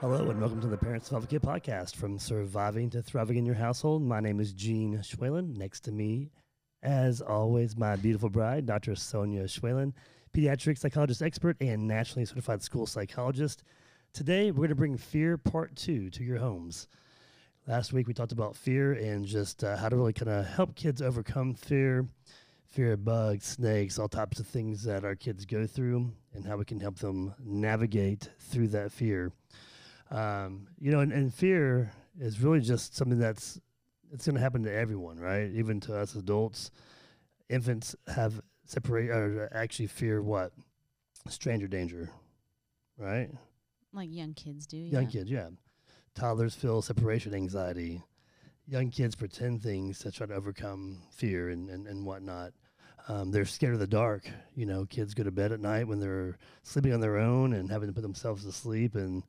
Hello and welcome to the Parent Survival Kit podcast from surviving to thriving in your household. My name is Gene Schwalen. Next to me, as always, my beautiful bride, Dr. Sonia Schwalen, pediatric psychologist expert and nationally certified school psychologist. Today, we're going to bring fear part two to your homes. Last week, we talked about fear and just uh, how to really kind of help kids overcome fear, fear of bugs, snakes, all types of things that our kids go through, and how we can help them navigate through that fear. Um, you know, and, and fear is really just something that's it's going to happen to everyone, right? Even to us adults. Infants have separate or actually fear what stranger danger, right? Like young kids do. Young yeah. kids, yeah. Toddlers feel separation anxiety. Young kids pretend things to try to overcome fear and, and, and whatnot. Um, they're scared of the dark. You know, kids go to bed at night when they're sleeping on their own and having to put themselves to sleep, and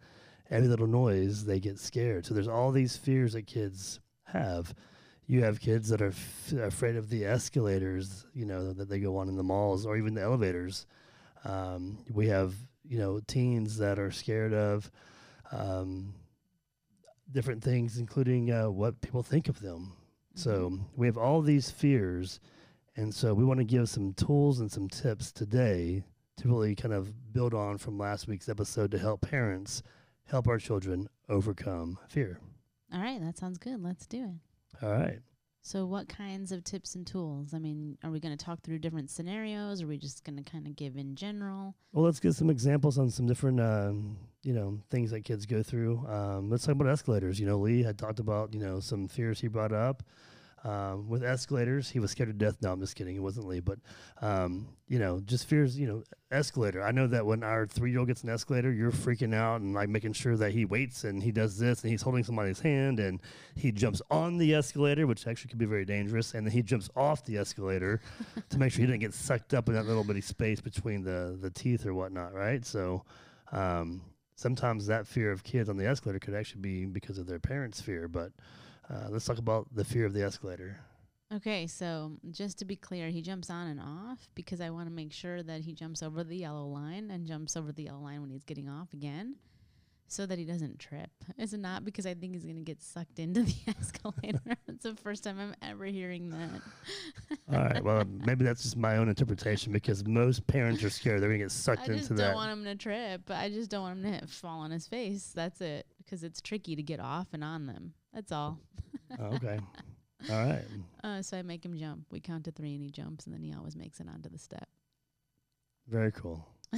every little noise they get scared. So there's all these fears that kids have. You have kids that are f- afraid of the escalators, you know, that they go on in the malls or even the elevators. Um, we have, you know, teens that are scared of um, different things, including uh, what people think of them. So we have all these fears. And so we want to give some tools and some tips today to really kind of build on from last week's episode to help parents help our children overcome fear. All right, that sounds good. Let's do it. All right. So, what kinds of tips and tools? I mean, are we going to talk through different scenarios? Or are we just going to kind of give in general? Well, let's get some examples on some different, um, you know, things that kids go through. Um, let's talk about escalators. You know, Lee had talked about, you know, some fears he brought up. Um, with escalators, he was scared to death. No, I'm just kidding. It wasn't Lee, but um, you know, just fears. You know, escalator. I know that when our three year old gets an escalator, you're freaking out and like making sure that he waits and he does this and he's holding somebody's hand and he jumps on the escalator, which actually could be very dangerous, and then he jumps off the escalator to make sure he didn't get sucked up in that little bitty space between the the teeth or whatnot, right? So. Um, sometimes that fear of kids on the escalator could actually be because of their parents' fear, but uh, let's talk about the fear of the escalator. Okay, so just to be clear, he jumps on and off because I want to make sure that he jumps over the yellow line and jumps over the yellow line when he's getting off again so that he doesn't trip. Is it not because I think he's going to get sucked into the escalator. it's the first time I'm ever hearing that. All right. Well, maybe that's just my own interpretation because most parents are scared they're going to get sucked into that. I just don't that. want him to trip. I just don't want him to fall on his face. That's it. Because it's tricky to get off and on them. That's all. Oh, okay. All right. Uh, so I make him jump. We count to three and he jumps, and then he always makes it onto the step. Very cool.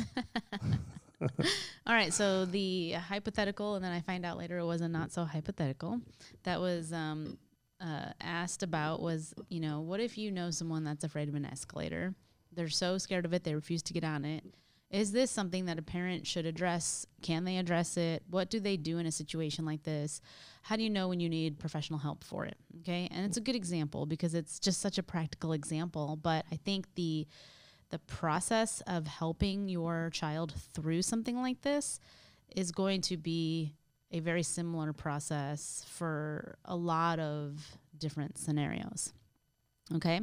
All right, so the hypothetical, and then I find out later it was a not so hypothetical that was um, uh, asked about was, you know, what if you know someone that's afraid of an escalator? They're so scared of it, they refuse to get on it. Is this something that a parent should address? Can they address it? What do they do in a situation like this? How do you know when you need professional help for it? Okay, and it's a good example because it's just such a practical example, but I think the the process of helping your child through something like this is going to be a very similar process for a lot of different scenarios. Okay?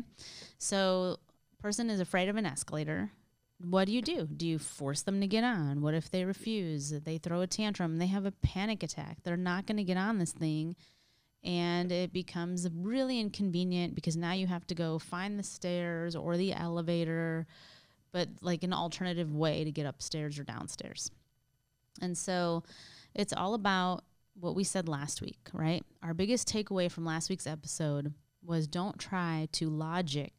So, person is afraid of an escalator. What do you do? Do you force them to get on? What if they refuse? They throw a tantrum, they have a panic attack. They're not going to get on this thing and it becomes really inconvenient because now you have to go find the stairs or the elevator, but like an alternative way to get upstairs or downstairs. And so it's all about what we said last week, right? Our biggest takeaway from last week's episode was don't try to logic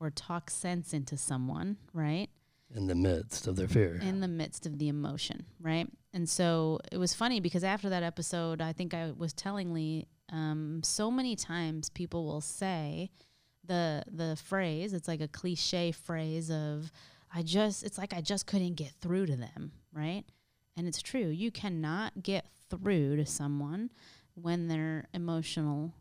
or talk sense into someone, right? In the midst of their fear. in the midst of the emotion, right? And so it was funny because after that episode, I think I was telling Lee, um, so many times people will say the the phrase. It's like a cliche phrase of, "I just." It's like I just couldn't get through to them, right? And it's true. You cannot get through to someone when they're emotional,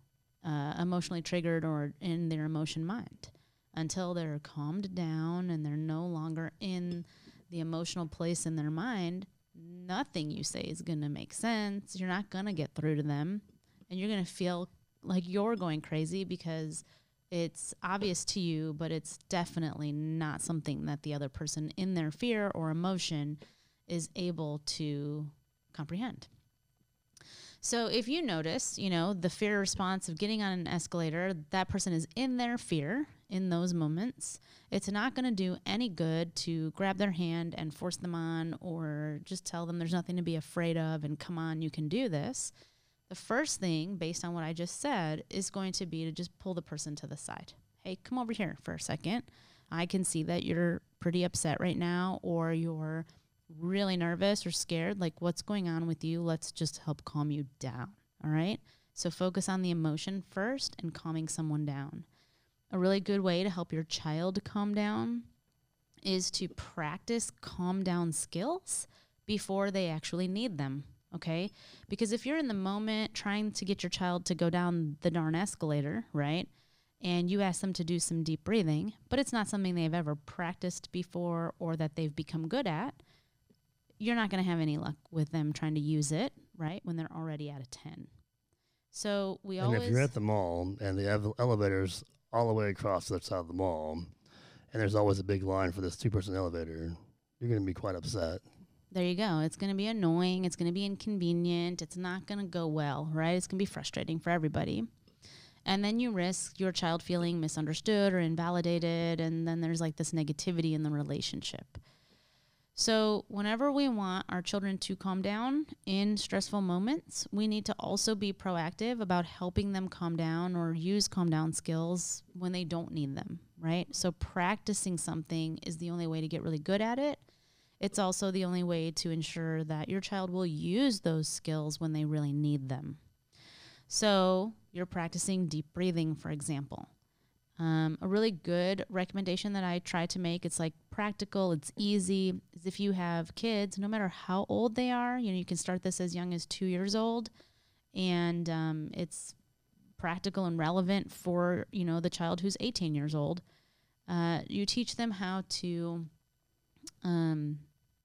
uh, emotionally triggered or in their emotion mind until they're calmed down and they're no longer in the emotional place in their mind, nothing you say is going to make sense. You're not going to get through to them. And you're going to feel like you're going crazy because it's obvious to you, but it's definitely not something that the other person in their fear or emotion is able to comprehend. So if you notice, you know, the fear response of getting on an escalator, that person is in their fear in those moments. It's not going to do any good to grab their hand and force them on or just tell them there's nothing to be afraid of and come on, you can do this. The first thing, based on what I just said, is going to be to just pull the person to the side. Hey, come over here for a second. I can see that you're pretty upset right now or you're really nervous or scared, like what's going on with you, let's just help calm you down. All right. So focus on the emotion first and calming someone down. A really good way to help your child calm down is to practice calm down skills before they actually need them. Okay. Because if you're in the moment trying to get your child to go down the darn escalator, right? And you ask them to do some deep breathing, but it's not something they've ever practiced before or that they've become good at you're not going to have any luck with them trying to use it, right? When they're already at a 10. So we always- and always. if you're at the mall and the ev- elevator's all the way across the side of the mall, and there's always a big line for this two person elevator, you're going to be quite upset. There you go. It's going to be annoying. It's going to be inconvenient. It's not going to go well, right? It's going to be frustrating for everybody. And then you risk your child feeling misunderstood or invalidated. And then there's like this negativity in the relationship. So, whenever we want our children to calm down in stressful moments, we need to also be proactive about helping them calm down or use calm down skills when they don't need them, right? So, practicing something is the only way to get really good at it. It's also the only way to ensure that your child will use those skills when they really need them. So, you're practicing deep breathing, for example. Um, a really good recommendation that I try to make, it's like practical, it's easy, is if you have kids, no matter how old they are, you know, you can start this as young as two years old, and um, it's practical and relevant for, you know, the child who's 18 years old. Uh, you teach them how to, um,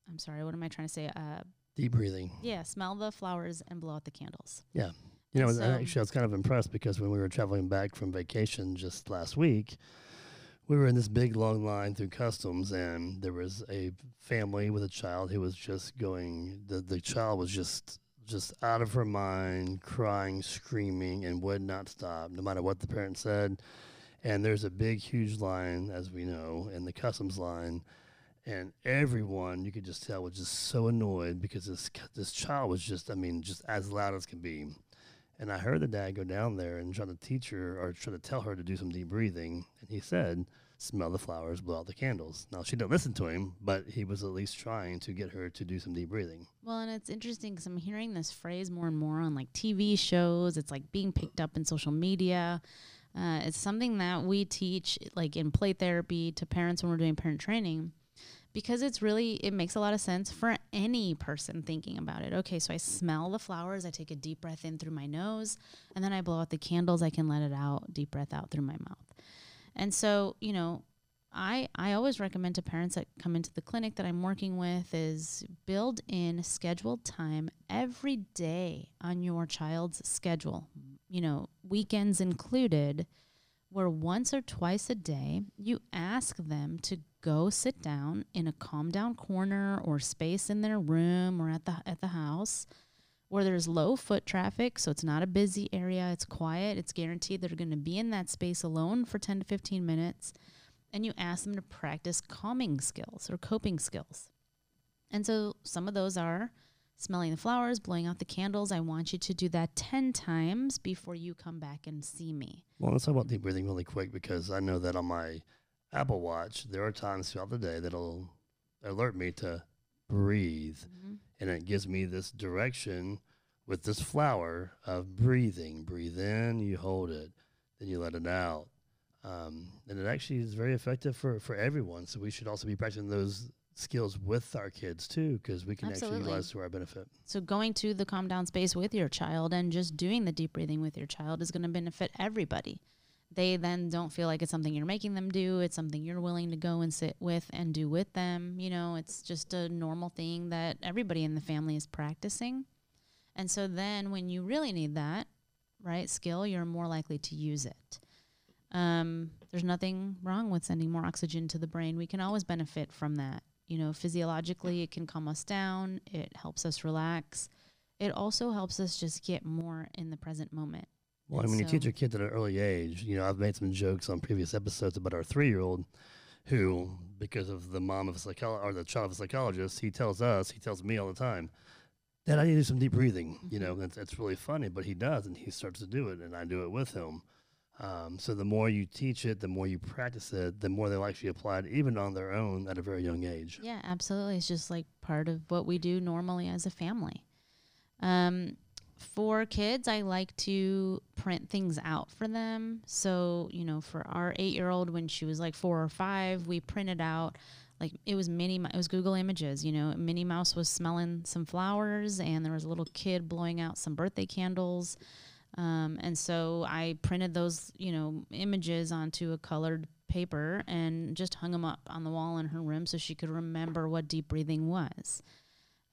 I'm sorry, what am I trying to say? Uh, Deep breathing. yeah, smell the flowers and blow out the candles. Yeah. You know, So- actually, I was kind of impressed because when we were traveling back from vacation just last week, we were in this big long line through customs, and there was a family with a child who was just going. the The child was just just out of her mind, crying, screaming, and would not stop, no matter what the parent said. And there's a big, huge line, as we know, in the customs line, and everyone you could just tell was just so annoyed because this this child was just, I mean, just as loud as can be. And I heard the dad go down there and try to teach her or try to tell her to do some deep breathing. And he said, smell the flowers, blow out the candles. Now, she didn't listen to him, but he was at least trying to get her to do some deep breathing. Well, and it's interesting because I'm hearing this phrase more and more on like TV shows. It's like being picked up in social media. Uh, it's something that we teach like in play therapy to parents when we're doing parent training because it's really it makes a lot of sense for any person thinking about it. Okay, so I smell the flowers, I take a deep breath in through my nose, and then I blow out the candles, I can let it out, deep breath out through my mouth. And so, you know, I I always recommend to parents that come into the clinic that I'm working with is build in scheduled time every day on your child's schedule. You know, weekends included, where once or twice a day you ask them to go sit down in a calm down corner or space in their room or at the at the house where there's low foot traffic, so it's not a busy area, it's quiet, it's guaranteed they're going to be in that space alone for 10 to 15 minutes and you ask them to practice calming skills or coping skills. And so some of those are smelling the flowers, blowing out the candles. I want you to do that 10 times before you come back and see me. Well, let's talk about deep breathing really quick because I know that on my Apple Watch, there are times throughout the day that'll alert me to breathe. And it gives me this direction with this flower of breathing. Breathe in, you hold it, then you let it out. Um, and it actually is very effective for, for everyone. So we should also be practicing those skills with our kids too, because we can Absolutely. actually utilize to our benefit. So going to the calm down space with your child and just doing the deep breathing with your child is going to benefit everybody. They then don't feel like it's something you're making them do. It's something you're willing to go and sit with and do with them. You know, it's just a normal thing that everybody in the family is practicing. And so then when you really need that, right, skill, you're more likely to use it. Um, there's nothing wrong with sending more oxygen to the brain. We can always benefit from that. You know, physiologically, it can calm us down, it helps us relax. it also helps us just get more in the present moment. Well, And and when you teach so- your kids at an early age, you know, I've made some jokes on previous episodes about our three-year-old, who, because of the mom of a psychologist or the child of a psychologist, he tells us, he tells me all the time, "Dad, I need to do some deep breathing." You know, it's, it's really funny, but he does, and he starts to do it, and I do it with him. Um, so the more you teach it, the more you practice it, the more they'll actually apply it, even on their own at a very young age. Yeah, absolutely. It's just like part of what we do normally as a family. Um, for kids, I like to print things out for them. So, you know, for our eight year old, when she was like four or five, we printed out like it was Minnie, Mo- it was Google Images. You know, Minnie Mouse was smelling some flowers, and there was a little kid blowing out some birthday candles. Um, and so I printed those, you know, images onto a colored paper and just hung them up on the wall in her room so she could remember what deep breathing was.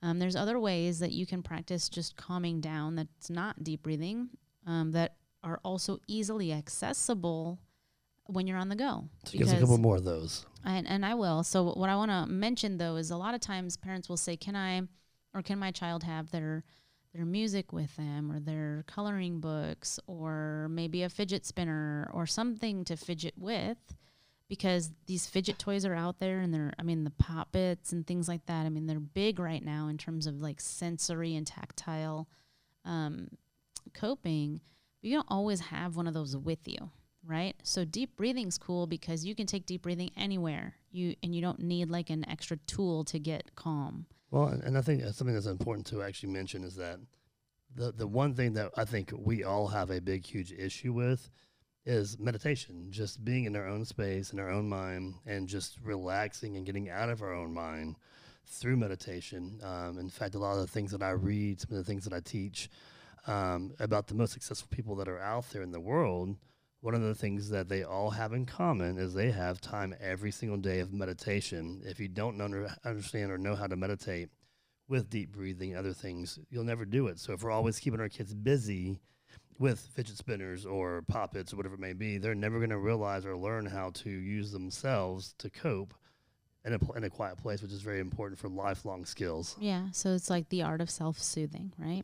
Um, there's other ways that you can practice just calming down that's not deep breathing um, that are also easily accessible when you're on the go. So give us a couple more of those. And, and I will. So what I want to mention though is a lot of times parents will say, "Can I, or can my child have their their music with them, or their coloring books, or maybe a fidget spinner, or something to fidget with?" Because these fidget toys are out there, and they're, I mean, the pop bits and things like that. I mean, they're big right now in terms of like sensory and tactile um, coping. But you don't always have one of those with you right? So deep breathing's cool because you can take deep breathing anywhere. You and you don't need like an extra tool to get calm. Well, and, I think that's something that's important to actually mention is that the the one thing that I think we all have a big, huge issue with is meditation. Just being in our own space, in our own mind, and just relaxing and getting out of our own mind through meditation. Um, in fact, a lot of the things that I read, some of the things that I teach um, about the most successful people that are out there in the world. One of the things that they all have in common is they have time every single day of meditation. If you don't under, understand or know how to meditate with deep breathing other things, you'll never do it. So if we're always keeping our kids busy with fidget spinners or poppets or whatever it may be, they're never going to realize or learn how to use themselves to cope in a, in a quiet place, which is very important for lifelong skills. Yeah, so it's like the art of self-soothing, right?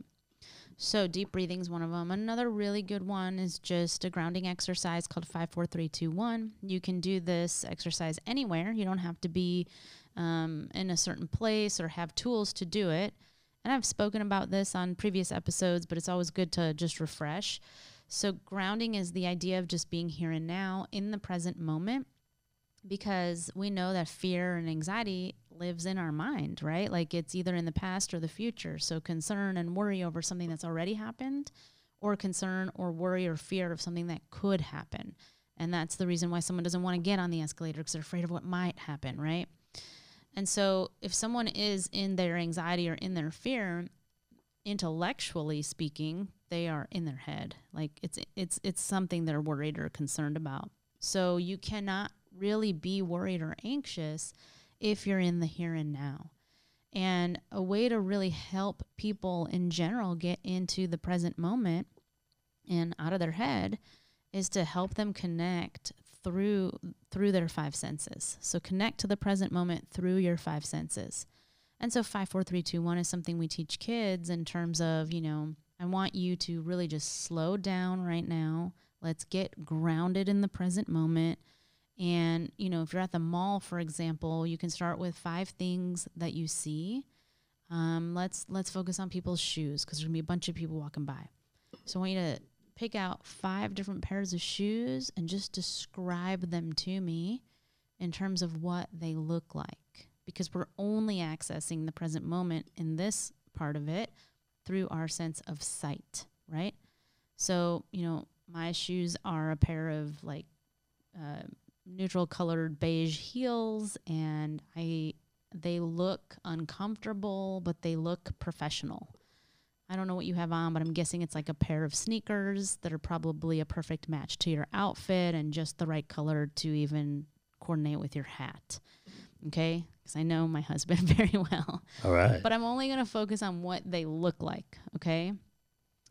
So deep breathing is one of them. Another really good one is just a grounding exercise called five, four, three, two, one. You can do this exercise anywhere. You don't have to be um, in a certain place or have tools to do it. And I've spoken about this on previous episodes, but it's always good to just refresh. So grounding is the idea of just being here and now in the present moment because we know that fear and anxiety lives in our mind, right? Like it's either in the past or the future. So concern and worry over something that's already happened or concern or worry or fear of something that could happen. And that's the reason why someone doesn't want to get on the escalator because they're afraid of what might happen, right? And so if someone is in their anxiety or in their fear, intellectually speaking, they are in their head. Like it's it's it's something they're worried or concerned about. So you cannot really be worried or anxious if you're in the here and now. And a way to really help people in general get into the present moment and out of their head is to help them connect through through their five senses. So connect to the present moment through your five senses. And so five, four, three, two, one is something we teach kids in terms of, you know, I want you to really just slow down right now. Let's get grounded in the present moment. And, you know, if you're at the mall, for example, you can start with five things that you see. Um, let's let's focus on people's shoes because there's gonna be a bunch of people walking by. So I want you to pick out five different pairs of shoes and just describe them to me in terms of what they look like. Because we're only accessing the present moment in this part of it through our sense of sight, right? So, you know, my shoes are a pair of like uh, neutral colored beige heels and I they look uncomfortable, but they look professional. I don't know what you have on, but I'm guessing it's like a pair of sneakers that are probably a perfect match to your outfit and just the right color to even coordinate with your hat. Okay? Because I know my husband very well. All right. But I'm only going to focus on what they look like. Okay?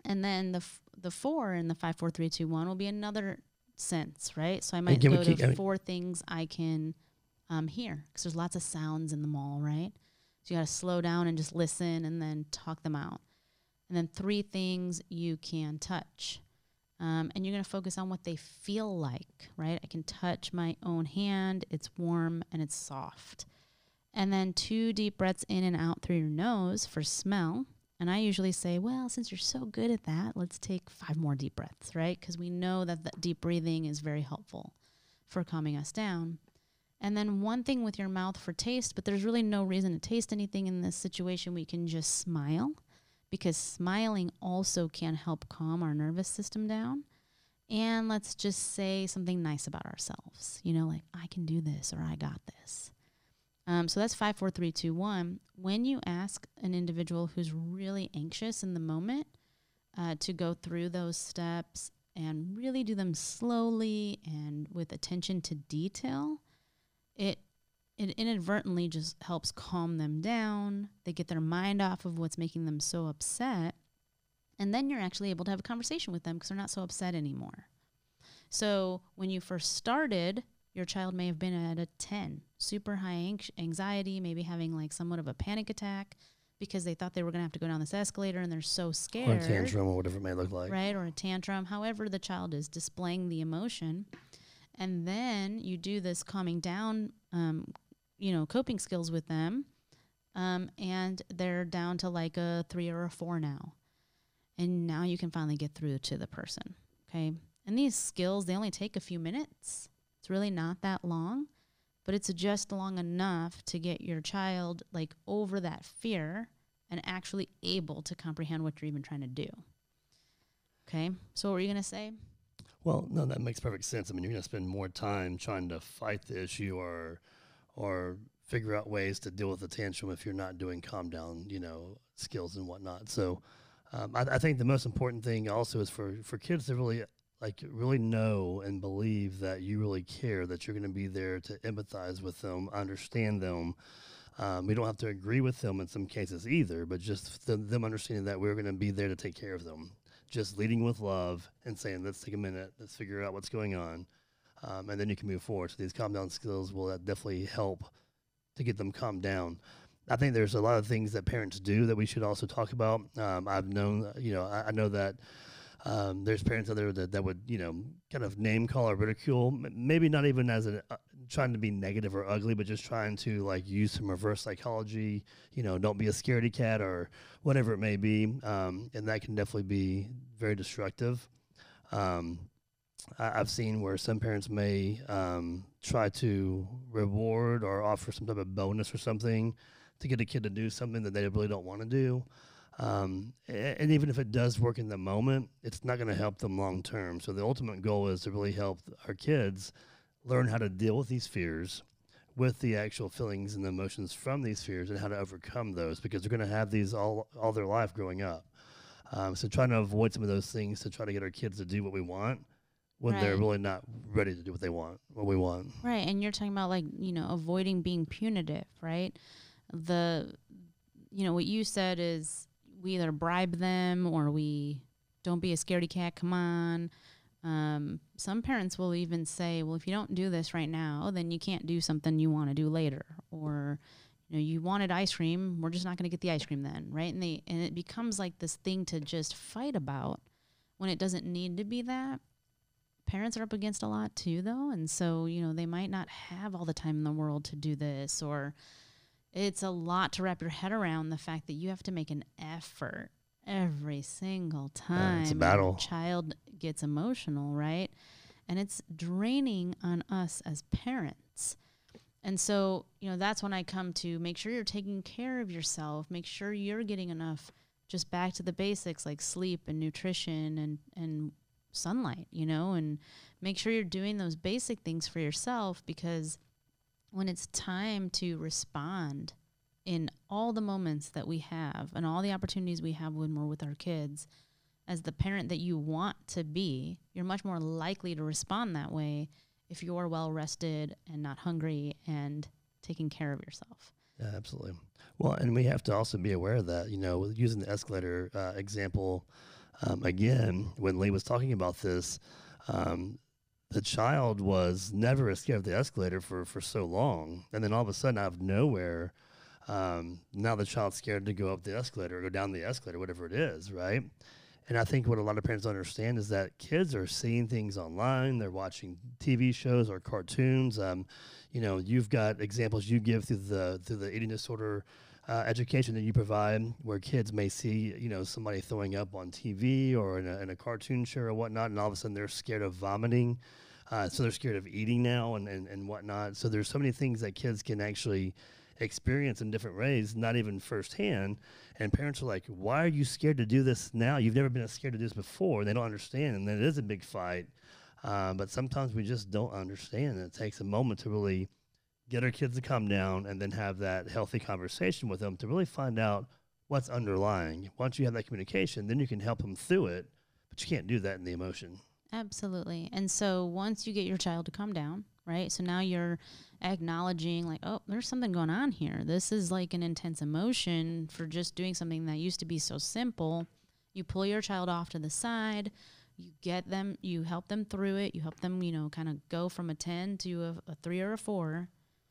And then the f- the four and the five, four, three, two, one will be another sense, right? So I might go key- to four things I can um, hear because there's lots of sounds in the mall, right? So you got to slow down and just listen and then talk them out. And then three things you can touch. Um, and you're going to focus on what they feel like, right? I can touch my own hand, it's warm and it's soft. And then two deep breaths in and out through your nose for smell. And I usually say, well, since you're so good at that, let's take five more deep breaths, right? Because we know that the deep breathing is very helpful for calming us down. And then one thing with your mouth for taste, but there's really no reason to taste anything in this situation. We can just smile because smiling also can help calm our nervous system down. And let's just say something nice about ourselves, you know, like, I can do this or I got this. Um, so that's five, four, three, two, one. When you ask an individual who's really anxious in the moment uh, to go through those steps and really do them slowly and with attention to detail, it it inadvertently just helps calm them down. They get their mind off of what's making them so upset. And then you're actually able to have a conversation with them because they're not so upset anymore. So when you first started, your child may have been at a 10, super high anxiety, maybe having like somewhat of a panic attack because they thought they were going to have to go down this escalator and they're so scared. Or a tantrum or whatever it may look like. Right, or a tantrum. However, the child is displaying the emotion. And then you do this calming down um, you know, coping skills with them. Um, and they're down to like a three or a four now. And now you can finally get through to the person. Okay. And these skills, they only take a few minutes. It's really not that long, but it's just long enough to get your child like over that fear and actually able to comprehend what you're even trying to do. Okay. So what were you going to say? Well, no, that makes perfect sense. I mean, you're going to spend more time trying to fight the issue or or figure out ways to deal with the tantrum if you're not doing calm down, you know, skills and whatnot. So um, I, I, think the most important thing also is for, for kids to really like really know and believe that you really care, that you're going to be there to empathize with them, understand them. Um, we don't have to agree with them in some cases either, but just the, them understanding that we're going to be there to take care of them. Just leading with love and saying, let's take a minute, let's figure out what's going on um, and then you can move forward. So these calm down skills will definitely help to get them calmed down. I think there's a lot of things that parents do that we should also talk about. Um, I've known, you know, I, I know that um, there's parents out there that, that would, you know, kind of name call or ridicule, maybe not even as a uh, trying to be negative or ugly, but just trying to like use some reverse psychology, you know, don't be a scaredy cat or whatever it may be. Um, and that can definitely be very destructive. Um, I've seen where some parents may um, try to reward or offer some type of bonus or something to get a kid to do something that they really don't want to do. Um, and even if it does work in the moment, it's not going to help them long term. So the ultimate goal is to really help our kids learn how to deal with these fears, with the actual feelings and emotions from these fears, and how to overcome those because they're going to have these all all their life growing up. Um, so trying to avoid some of those things to try to get our kids to do what we want when right. they're really not ready to do what they want, what we want. Right. And you're talking about like, you know, avoiding being punitive, right? The, you know, what you said is we either bribe them or we don't be a scaredy cat, come on. Um, some parents will even say, well, if you don't do this right now, then you can't do something you want to do later. Or, you know, you wanted ice cream, we're just not going to get the ice cream then, right? And they and it becomes like this thing to just fight about when it doesn't need to be that parents are up against a lot too, though. And so, you know, they might not have all the time in the world to do this, or it's a lot to wrap your head around the fact that you have to make an effort every single time. Yeah, it's a battle. child gets emotional, right? And it's draining on us as parents. And so, you know, that's when I come to make sure you're taking care of yourself, make sure you're getting enough just back to the basics like sleep and nutrition and and sunlight, you know, and make sure you're doing those basic things for yourself because when it's time to respond in all the moments that we have and all the opportunities we have when we're with our kids, as the parent that you want to be, you're much more likely to respond that way if you're well rested and not hungry and taking care of yourself. Yeah, absolutely. Well, and we have to also be aware of that. You know, using the escalator uh, example, um, again, when Lee was talking about this, um, the child was never scared of the escalator for, for so long. And then all of a sudden, out of nowhere, Um, now the child's scared to go up the escalator or go down the escalator, whatever it is, right? And I think what a lot of parents don't understand is that kids are seeing things online. They're watching TV shows or cartoons. Um, you know, you've got examples you give through the through the eating disorder uh, education that you provide, where kids may see, you know, somebody throwing up on TV or in a, in a cartoon show or whatnot, and all of a sudden they're scared of vomiting. Uh, so they're scared of eating now and, and, and whatnot. So there's so many things that kids can actually experience in different ways, not even firsthand. And parents are like, why are you scared to do this now? You've never been scared to do this before. And they don't understand. And then it is a big fight. Uh, but sometimes we just don't understand. And it takes a moment to really get our kids to calm down and then have that healthy conversation with them to really find out what's underlying. Once you have that communication, then you can help them through it. But you can't do that in the emotion. Absolutely. And so once you get your child to calm down, right? So now you're acknowledging, like, oh, there's something going on here. This is like an intense emotion for just doing something that used to be so simple. You pull your child off to the side, you get them, you help them through it, you help them, you know, kind of go from a 10 to a, a three or a four.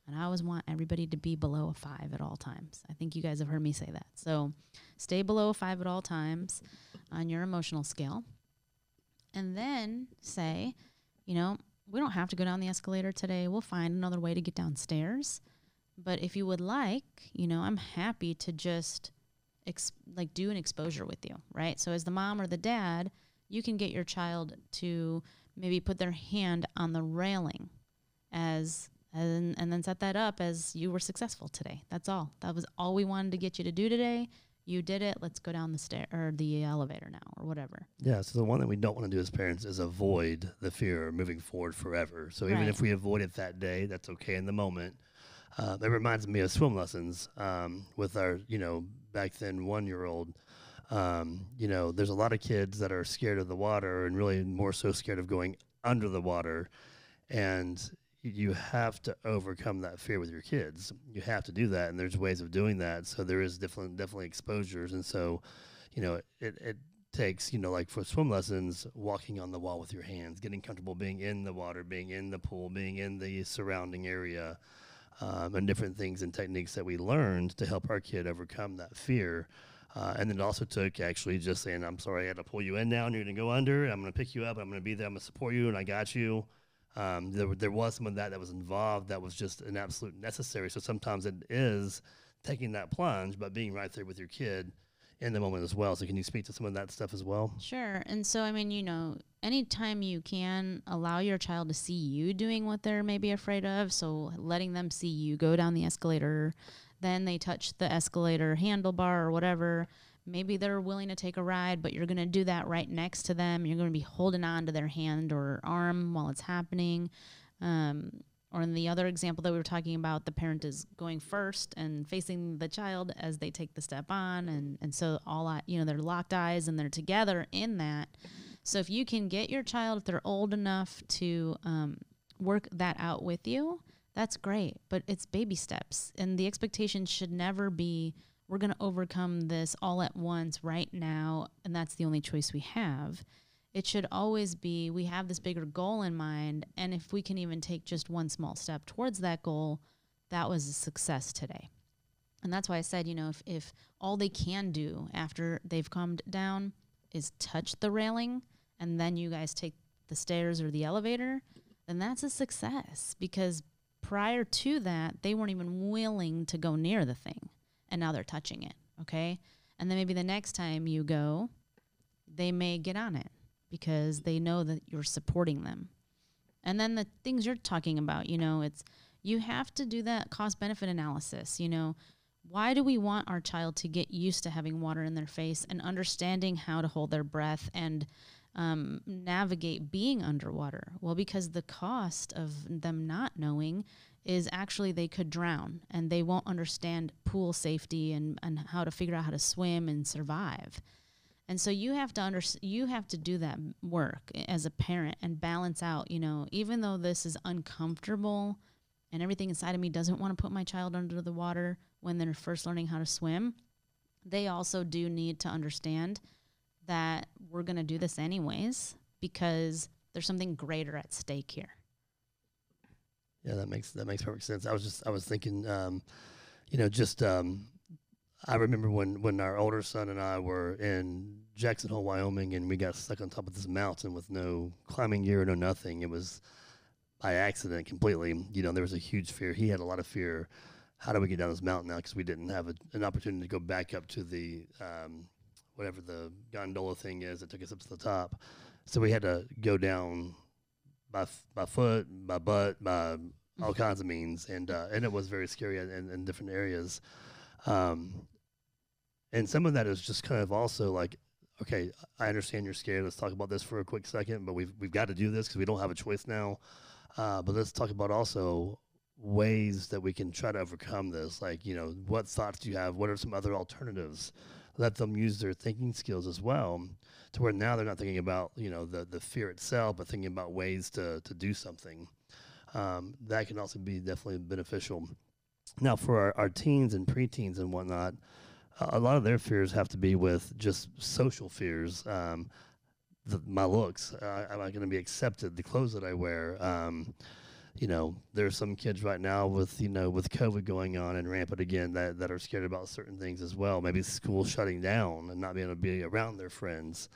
And I always want everybody to be below a five at all times. I think you guys have heard me say that. So stay below a five at all times on your emotional scale and then say, you know, we don't have to go down the escalator today. We'll find another way to get downstairs. But if you would like, you know, I'm happy to just ex- like do an exposure with you, right? So as the mom or the dad, you can get your child to maybe put their hand on the railing as and, and then set that up as you were successful today. That's all. That was all we wanted to get you to do today. You did it. Let's go down the stair or the elevator now or whatever. Yeah so the one that we don't want to do as parents is avoid the fear moving forward forever. So even Right. if we avoid it that day that's okay in the moment. Uh, it reminds me of swim lessons um, with our you know back then one year old um, you know there's a lot of kids that are scared of the water and really more so scared of going under the water. And you have to overcome that fear with your kids. You have to do that, and there's ways of doing that. So there is definitely definitely exposures, and so you know it it takes you know like for swim lessons, walking on the wall with your hands, getting comfortable being in the water, being in the pool, being in the surrounding area, um, and different things and techniques that we learned to help our kid overcome that fear. Uh, and then it also took actually just saying, I'm sorry, I had to pull you in now, and you're going to go under. I'm going to pick you up. I'm going to be there. I'm going to support you, and I got you. Um, there, there was some of that that was involved that was just an absolute necessary. So sometimes it is taking that plunge, but being right there with your kid in the moment as well. So can you speak to some of that stuff as well? Sure. And so, I mean, you know, anytime you can allow your child to see you doing what they're maybe afraid of, so letting them see you go down the escalator, then they touch the escalator handlebar or whatever. Maybe they're willing to take a ride, but you're going to do that right next to them. You're going to be holding on to their hand or arm while it's happening. Um, or in the other example that we were talking about, the parent is going first and facing the child as they take the step on, and and so all you know they're locked eyes and they're together in that. So if you can get your child, if they're old enough to um, work that out with you, that's great. But it's baby steps, and the expectation should never be we're going to overcome this all at once right now, and that's the only choice we have. It should always be we have this bigger goal in mind and if we can even take just one small step towards that goal that was a success today. And that's why i said you know if, if all they can do after they've calmed down is touch the railing and then you guys take the stairs or the elevator then that's a success because prior to that they weren't even willing to go near the thing and now they're touching it okay and then maybe the next time you go they may get on it because they know that you're supporting them. And then the things you're talking about, you know, it's you have to do that cost benefit analysis. You know, why do we want our child to get used to having water in their face and understanding how to hold their breath and um, navigate being underwater? Well, because the cost of them not knowing is actually they could drown and they won't understand pool safety and, and how to figure out how to swim and survive. And so you have to under, you have to do that work as a parent and balance out, you know, even though this is uncomfortable and everything inside of me doesn't want to put my child under the water when they're first learning how to swim, they also do need to understand that we're going to do this anyways because there's something greater at stake here. Yeah, that makes that makes perfect sense. I was just I was thinking, um, you know, just um, I remember when when our older son and I were in Jackson Hole, Wyoming, and we got stuck on top of this mountain with no climbing gear, no nothing. It was by accident completely. You know, there was a huge fear. He had a lot of fear. How do we get down this mountain now? Because we didn't have a, an opportunity to go back up to the um, whatever the gondola thing is that took us up to the top. So we had to go down by by foot, by butt, by all kinds of means, and uh, and it was very scary in, in, in different areas. Um, and some of that is just kind of also like, okay, I understand you're scared. Let's talk about this for a quick second, but we've we've got to do this because we don't have a choice now. Uh, but let's talk about also ways that we can try to overcome this. Like, you know, what thoughts do you have? What are some other alternatives? Let them use their thinking skills as well, to where now they're not thinking about you know the the fear itself, but thinking about ways to to do something. Um, that can also be definitely beneficial. Now, for our, our teens and preteens and whatnot, a lot of their fears have to be with just social fears. Um, the, my looks, uh, am I going to be accepted? The clothes that I wear. Um, you know, there's some kids right now with you know with COVID going on and rampant again that that are scared about certain things as well. Maybe school shutting down and not being able to be around their friends.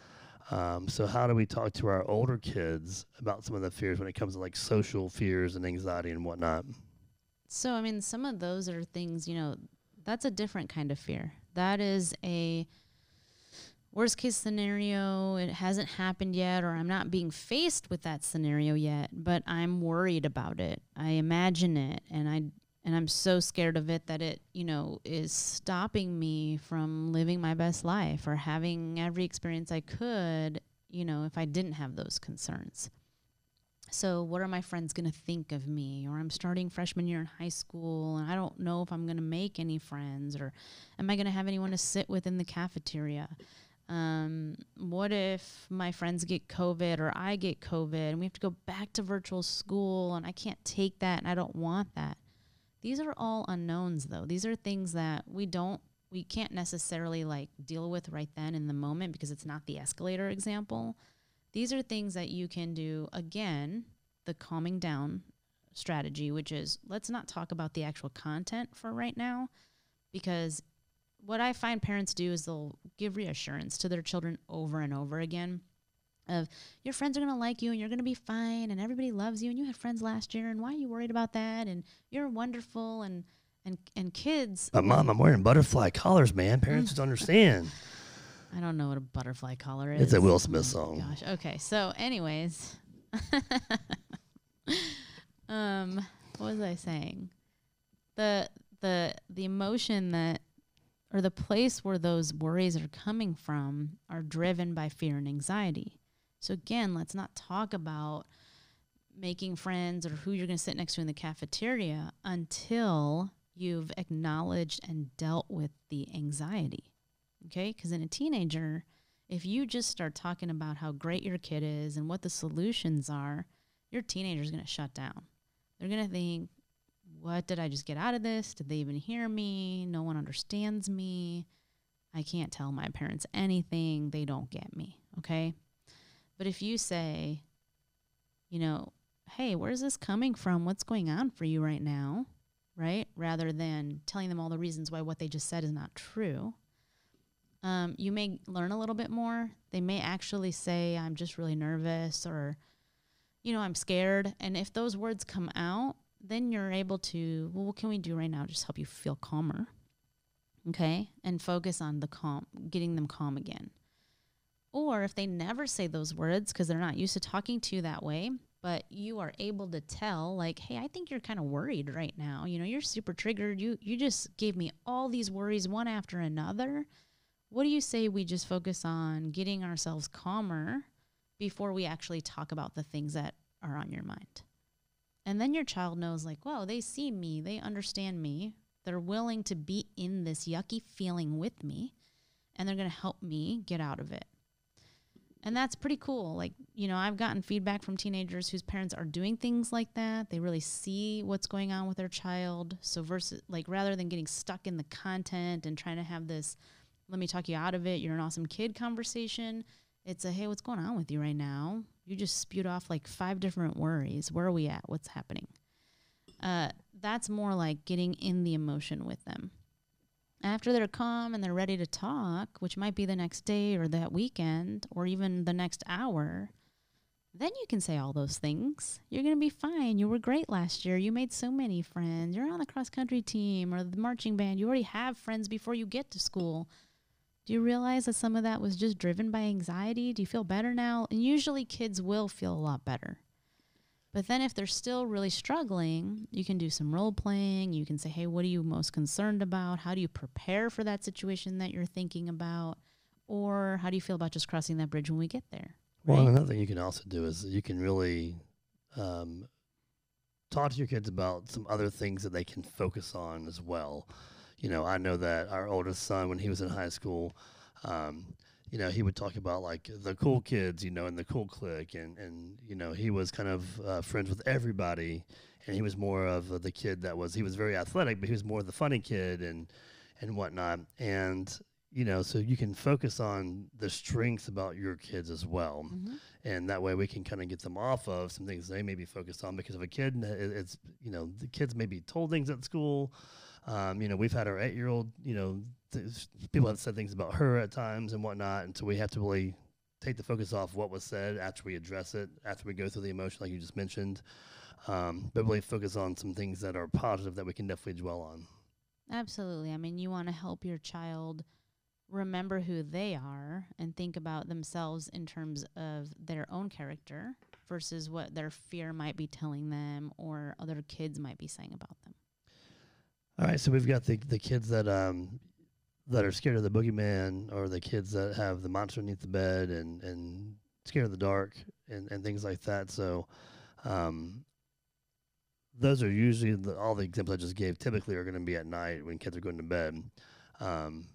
Um, so how do we talk to our older kids about some of the fears when it comes to like social fears and anxiety and whatnot? So, I mean, some of those are things, you know, that's a different kind of fear. That is a worst case scenario. It hasn't happened yet, or I'm not being faced with that scenario yet, but I'm worried about it. I imagine it, and I and I'm so scared of it that it, you know, is stopping me from living my best life or having every experience I could, you know, if I didn't have those concerns. So, what are my friends going to think of me? Or I'm starting freshman year in high school and I don't know if I'm going to make any friends or am I going to have anyone to sit with in the cafeteria? Um, what if my friends get COVID or I get COVID and we have to go back to virtual school and I can't take that and I don't want that? These are all unknowns though. These are things that we don't we can't necessarily like deal with right then in the moment because it's not the escalator example. These are things that you can do again, the calming down strategy, which is let's not talk about the actual content for right now because what I find parents do is they'll give reassurance to their children over and over again of your friends are going to like you and you're going to be fine and everybody loves you and you had friends last year and why are you worried about that and you're wonderful and and and kids But mom, I'm wearing butterfly collars, man. Parents just understand. I don't know what a butterfly collar is. It's a Will Oh Smith my song. Gosh. Okay. So, anyways, um, what was I saying? The the the emotion that or the place where those worries are coming from are driven by fear and anxiety. So again, let's not talk about making friends or who you're going to sit next to in the cafeteria until you've acknowledged and dealt with the anxiety. Okay? Because in a teenager, if you just start talking about how great your kid is and what the solutions are, your teenager is going to shut down. They're going to think, what did I just get out of this? Did they even hear me? No one understands me. I can't tell my parents anything. They don't get me. Okay? But if you say, you know, hey, where's this coming from? What's going on for you right now? Right? Rather than telling them all the reasons why what they just said is not true. Um, you may learn a little bit more. They may actually say, I'm just really nervous or, you know, I'm scared. And if those words come out, then you're able to, well, what can we do right now? Just help you feel calmer. Okay. And focus on the calm, getting them calm again. Or if they never say those words because they're not used to talking to you that way, but you are able to tell, like, hey, I think you're kind of worried right now. You know, you're super triggered. You you just gave me all these worries one after another. What do you say we just focus on getting ourselves calmer before we actually talk about the things that are on your mind? And then your child knows, like, whoa, they see me, they understand me, they're willing to be in this yucky feeling with me, and they're going to help me get out of it. And that's pretty cool. Like, you know, I've gotten feedback from teenagers whose parents are doing things like that. They really see what's going on with their child. So, versus, like, rather than getting stuck in the content and trying to have this, let me talk you out of it, you're an awesome kid conversation, it's a, hey, what's going on with you right now? You just spewed off like five different worries. Where are we at? What's happening? Uh, that's more like getting in the emotion with them. After they're calm and they're ready to talk, which might be the next day or that weekend or even the next hour, then you can say all those things. You're going to be fine. You were great last year. You made so many friends. You're on the cross country team or the marching band. You already have friends before you get to school. Do you realize that some of that was just driven by anxiety? Do you feel better now? And usually kids will feel a lot better. But then if they're still really struggling, you can do some role playing. You can say, hey, what are you most concerned about? How do you prepare for that situation that you're thinking about? Or how do you feel about just crossing that bridge when we get there? Well, right? another thing you can also do is you can really um, talk to your kids about some other things that they can focus on as well. You know, I know that our oldest son, when he was in high school, um, you know, he would talk about like the cool kids, you know, and the cool clique, and and you know, he was kind of uh, friends with everybody, and he was more of the kid that was he was very athletic, but he was more of the funny kid and and whatnot, and you know, so you can focus on the strengths about your kids as well, Mhm. and that way we can kind of get them off of some things they may be focused on because if a kid it's you know the kids may be told things at school um, you know we've had our eight year old you know th- people have said things about her at times and whatnot and so we have to really take the focus off what was said after we address it after we go through the emotion like you just mentioned um, but really focus on some things that are positive that we can definitely dwell on Absolutely. I mean, you want to help your child remember who they are and think about themselves in terms of their own character versus what their fear might be telling them or other kids might be saying about them. All right, so we've got the the kids that um that are scared of the boogeyman, or the kids that have the monster underneath the bed and and scared of the dark and and things like that. So, um, those are usually the, all the examples I just gave. Typically, are going to be at night when kids are going to bed. Um,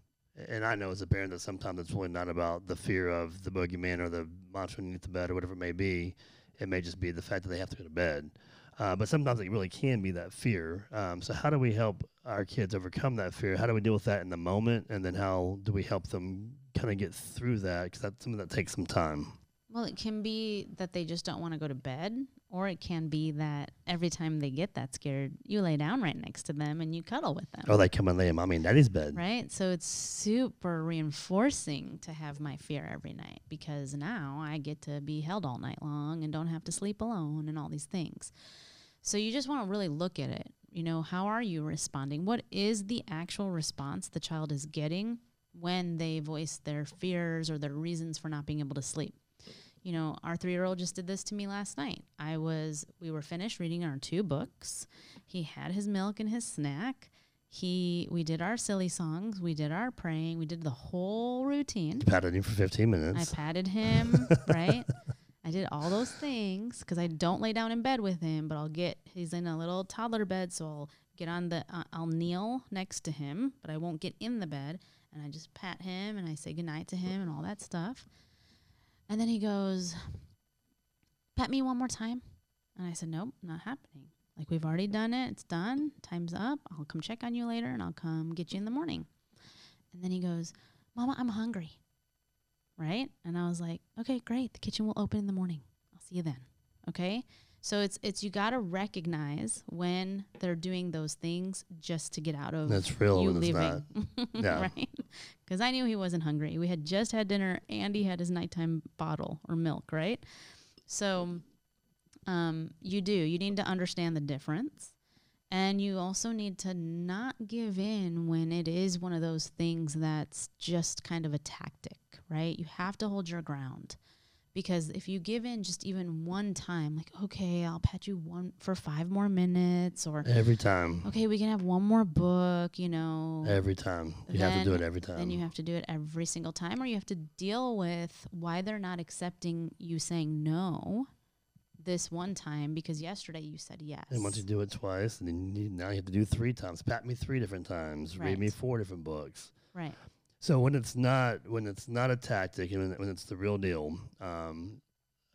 and I know as a parent that sometimes it's really not about the fear of the boogeyman or the monster underneath the bed or whatever it may be. It may just be the fact that they have to go to bed. Uh, but sometimes it really can be that fear. Um, so how do we help our kids overcome that fear? How do we deal with that in the moment, and then how do we help them kind of get through that? Because that's something that takes some time. Well, it can be that they just don't want to go to bed, or it can be that every time they get that scared, you lay down right next to them and you cuddle with them. Or they come and lay in mommy and daddy's bed. Right? So it's super reinforcing to have my fear every night because now I get to be held all night long and don't have to sleep alone and all these things. So you just want to really look at it. You know, how are you responding? What is the actual response the child is getting when they voice their fears or their reasons for not being able to sleep? You know, our three year old just did this to me last night. I was, we were finished reading our two books. He had his milk and his snack he we did our silly songs we did our praying we did the whole routine You patted him for 15 minutes. i patted him right i did all those things because i don't lay down in bed with him but i'll get he's in a little toddler bed so i'll get on the uh, i'll kneel next to him but i won't get in the bed and i just pat him and i say goodnight to him and all that stuff and then he goes pat me one more time and i said nope not happening like we've already done it. It's done. Time's up. I'll come check on you later and I'll come get you in the morning. And then he goes, Mama, I'm hungry. Right? And I was like, Okay, great. The kitchen will open in the morning. I'll see you then. Okay? So it's it's you gotta recognize when they're doing those things just to get out of That's real you leaving. Yeah. right? Because I knew he wasn't hungry. We had just had dinner and he had his nighttime bottle or milk, right? So um, you do. You need to understand the difference. And you also need to not give in when it is one of those things that's just kind of a tactic, right? You have to hold your ground. Because if you give in just even one time, like, okay, I'll pat you one for five more minutes, or Every time. okay, we can have one more book, you know. Every time. You have to do it every time. Then you have to do it every single time, or you have to deal with why they're not accepting you saying no this one time because yesterday you said yes. and once you do it twice, and then you, now you have to do three times. Pat me three different times. Read me four different books. right. So when it's not when it's not a tactic and when, when it's the real deal, um,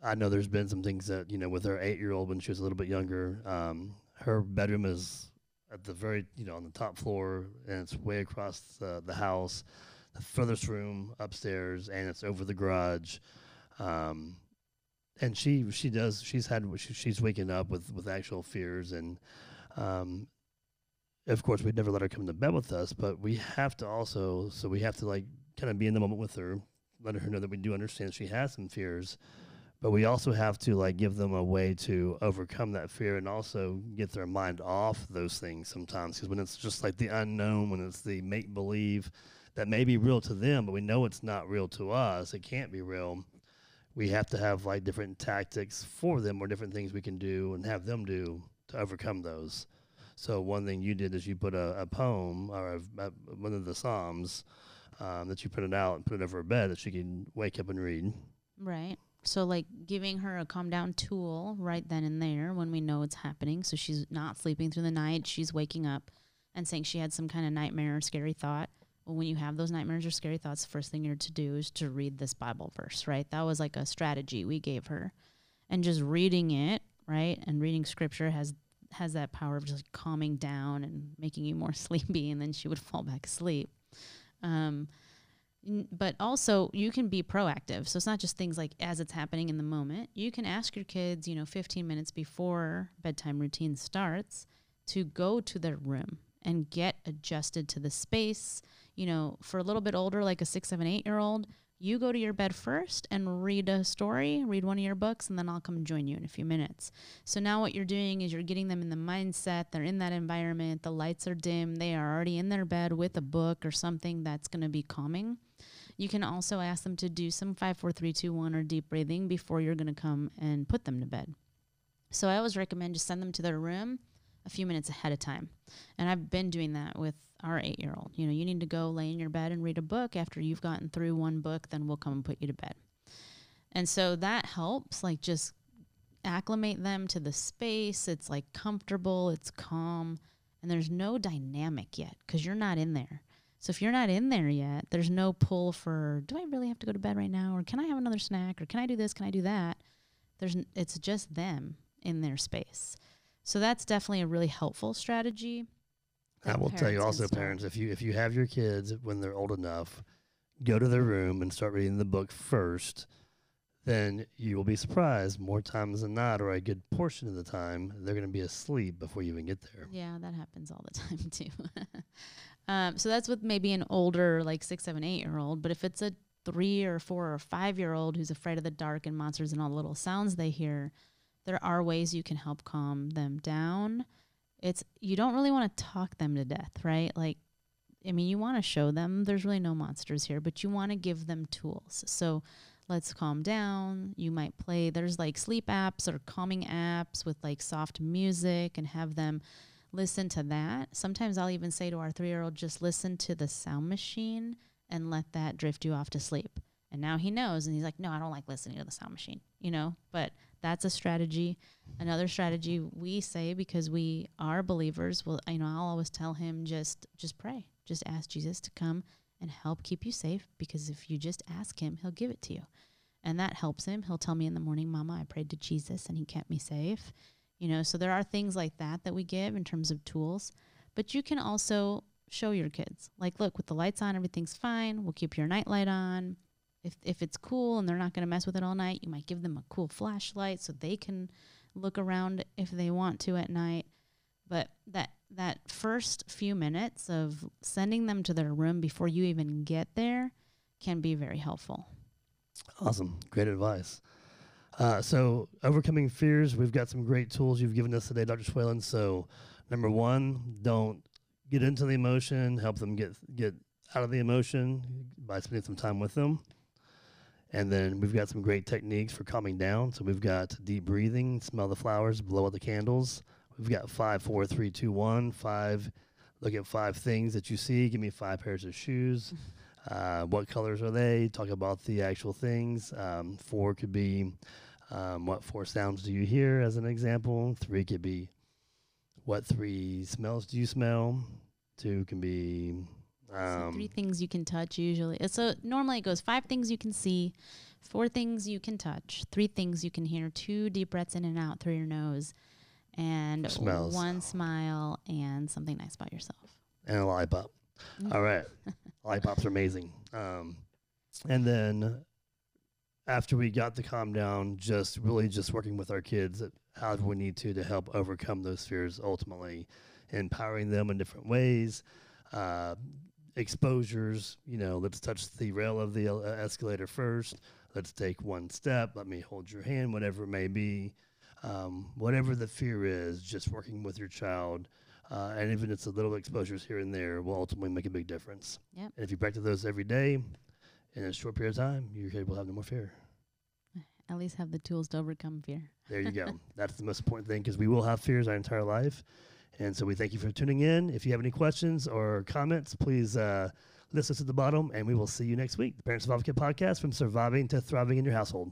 I know there's been some things that you know with her eight year old when she was a little bit younger. Um, her bedroom is at the very you know on the top floor and it's way across the, the house, the furthest room upstairs, and it's over the garage. Um, and she she does she's had she, she's waking up with with actual fears and um, of course, we'd never let her come to bed with us, but we have to also, so we have to like kind of be in the moment with her, letting her know that we do understand she has some fears, but we also have to like give them a way to overcome that fear and also get their mind off those things sometimes. Because when it's just like the unknown, when it's the make believe that may be real to them, but we know it's not real to us, it can't be real. We have to have like different tactics for them or different things we can do and have them do to overcome those. So one thing you did is you put a, a poem or a, a, one of the psalms um, that you printed out and put it over her bed that she can wake up and read. Right. So like giving her a calm down tool right then and there when we know it's happening. So she's not sleeping through the night. She's waking up and saying she had some kind of nightmare or scary thought. Well, when you have those nightmares or scary thoughts, the first thing you're to do is to read this Bible verse, right? That was like a strategy we gave her. And just reading it, right? And reading scripture has has that power of just calming down and making you more sleepy and then she would fall back asleep. Um, but also you can be proactive. So it's not just things like as it's happening in the moment. You can ask your kids, you know, 15 minutes before bedtime routine starts to go to their room and get adjusted to the space. You know, for a little bit older, like a six, seven, eight year old, you go to your bed first and read a story, read one of your books, and then I'll come and join you in a few minutes. So now what you're doing is you're getting them in the mindset, they're in that environment, the lights are dim, they are already in their bed with a book or something that's going to be calming. You can also ask them to do some five, four, three, two, one or deep breathing before you're going to come and put them to bed. So I always recommend just send them to their room a few minutes ahead of time. And I've been doing that with our eight year old. You know, you need to go lay in your bed and read a book. After you've gotten through one book, then we'll come and put you to bed. And so that helps, like, just acclimate them to the space. It's like comfortable, it's calm, and there's no dynamic yet because you're not in there. So if you're not in there yet, there's no pull for, do I really have to go to bed right now? Or can I have another snack? Or can I do this? Can I do that? There's, n- it's just them in their space. So that's definitely a really helpful strategy. I will tell you also, parents, if you if you have your kids when they're old enough, go to their room and start reading the book first. Then you will be surprised more times than not, or a good portion of the time, they're going to be asleep before you even get there. Yeah, that happens all the time too. um, so that's with maybe an older, like six, seven, eight year old. But if it's a three or four or five year old who's afraid of the dark and monsters and all the little sounds they hear, there are ways you can help calm them down. It's you don't really want to talk them to death, right? Like, I mean, you want to show them there's really no monsters here, but you want to give them tools. So let's calm down. You might play, there's like sleep apps or calming apps with like soft music and have them listen to that. Sometimes I'll even say to our three year old, just listen to the sound machine and let that drift you off to sleep. And now he knows, and he's like, no, I don't like listening to the sound machine, you know? But that's a strategy. Another strategy we say because we are believers, well, you know, I'll always tell him just just pray. Just ask Jesus to come and help keep you safe because if you just ask him, he'll give it to you. And that helps him. He'll tell me in the morning, Mama, I prayed to Jesus and he kept me safe. You know, so there are things like that that we give in terms of tools. But you can also show your kids, like, look, with the lights on, everything's fine. We'll keep your night light on. If, if it's cool and they're not going to mess with it all night, you might give them a cool flashlight so they can look around if they want to at night. But that that first few minutes of sending them to their room before you even get there can be very helpful. Awesome. Great advice. Uh, so, overcoming fears, we've got some great tools you've given us today, Dr. Schwalen. So, number one, don't get into the emotion, help them get, get out of the emotion by spending some time with them. And then we've got some great techniques for calming down. So, we've got deep breathing, smell the flowers, blow out the candles. We've got five, four, three, two, one. Five, look at five things that you see. Give me five pairs of shoes. Uh, what colors are they? Talk about the actual things. Um, four could be um, what four sounds do you hear, as an example. Three could be what three smells do you smell. Two can be so three um, things you can touch usually. Uh, So normally it goes five things you can see, four things you can touch, three things you can hear, two deep breaths in and out through your nose, and Smells. one smile and something nice about yourself. and a lollipop. Mm. All right, lollipops are amazing. Um, and then after we got the calm down, just really just working with our kids at however we need to to help overcome those fears ultimately. empowering them in different ways. Uh, exposures, you know, let's touch the rail of the uh, escalator first. Let's take one step. Let me hold your hand, whatever it may be. Um, whatever the fear is, just working with your child, uh, and even if it's a little exposures here and there, will ultimately make a big difference. Yep. And if you practice those every day, in a short period of time, your kid will have no more fear. At least have the tools to overcome fear. There you go. That's the most important thing because we will have fears our entire life. And so we thank you for tuning in. If you have any questions or comments, please uh, list us at the bottom, and we will see you next week. The Parent Survival Kit podcast from surviving to thriving in your household.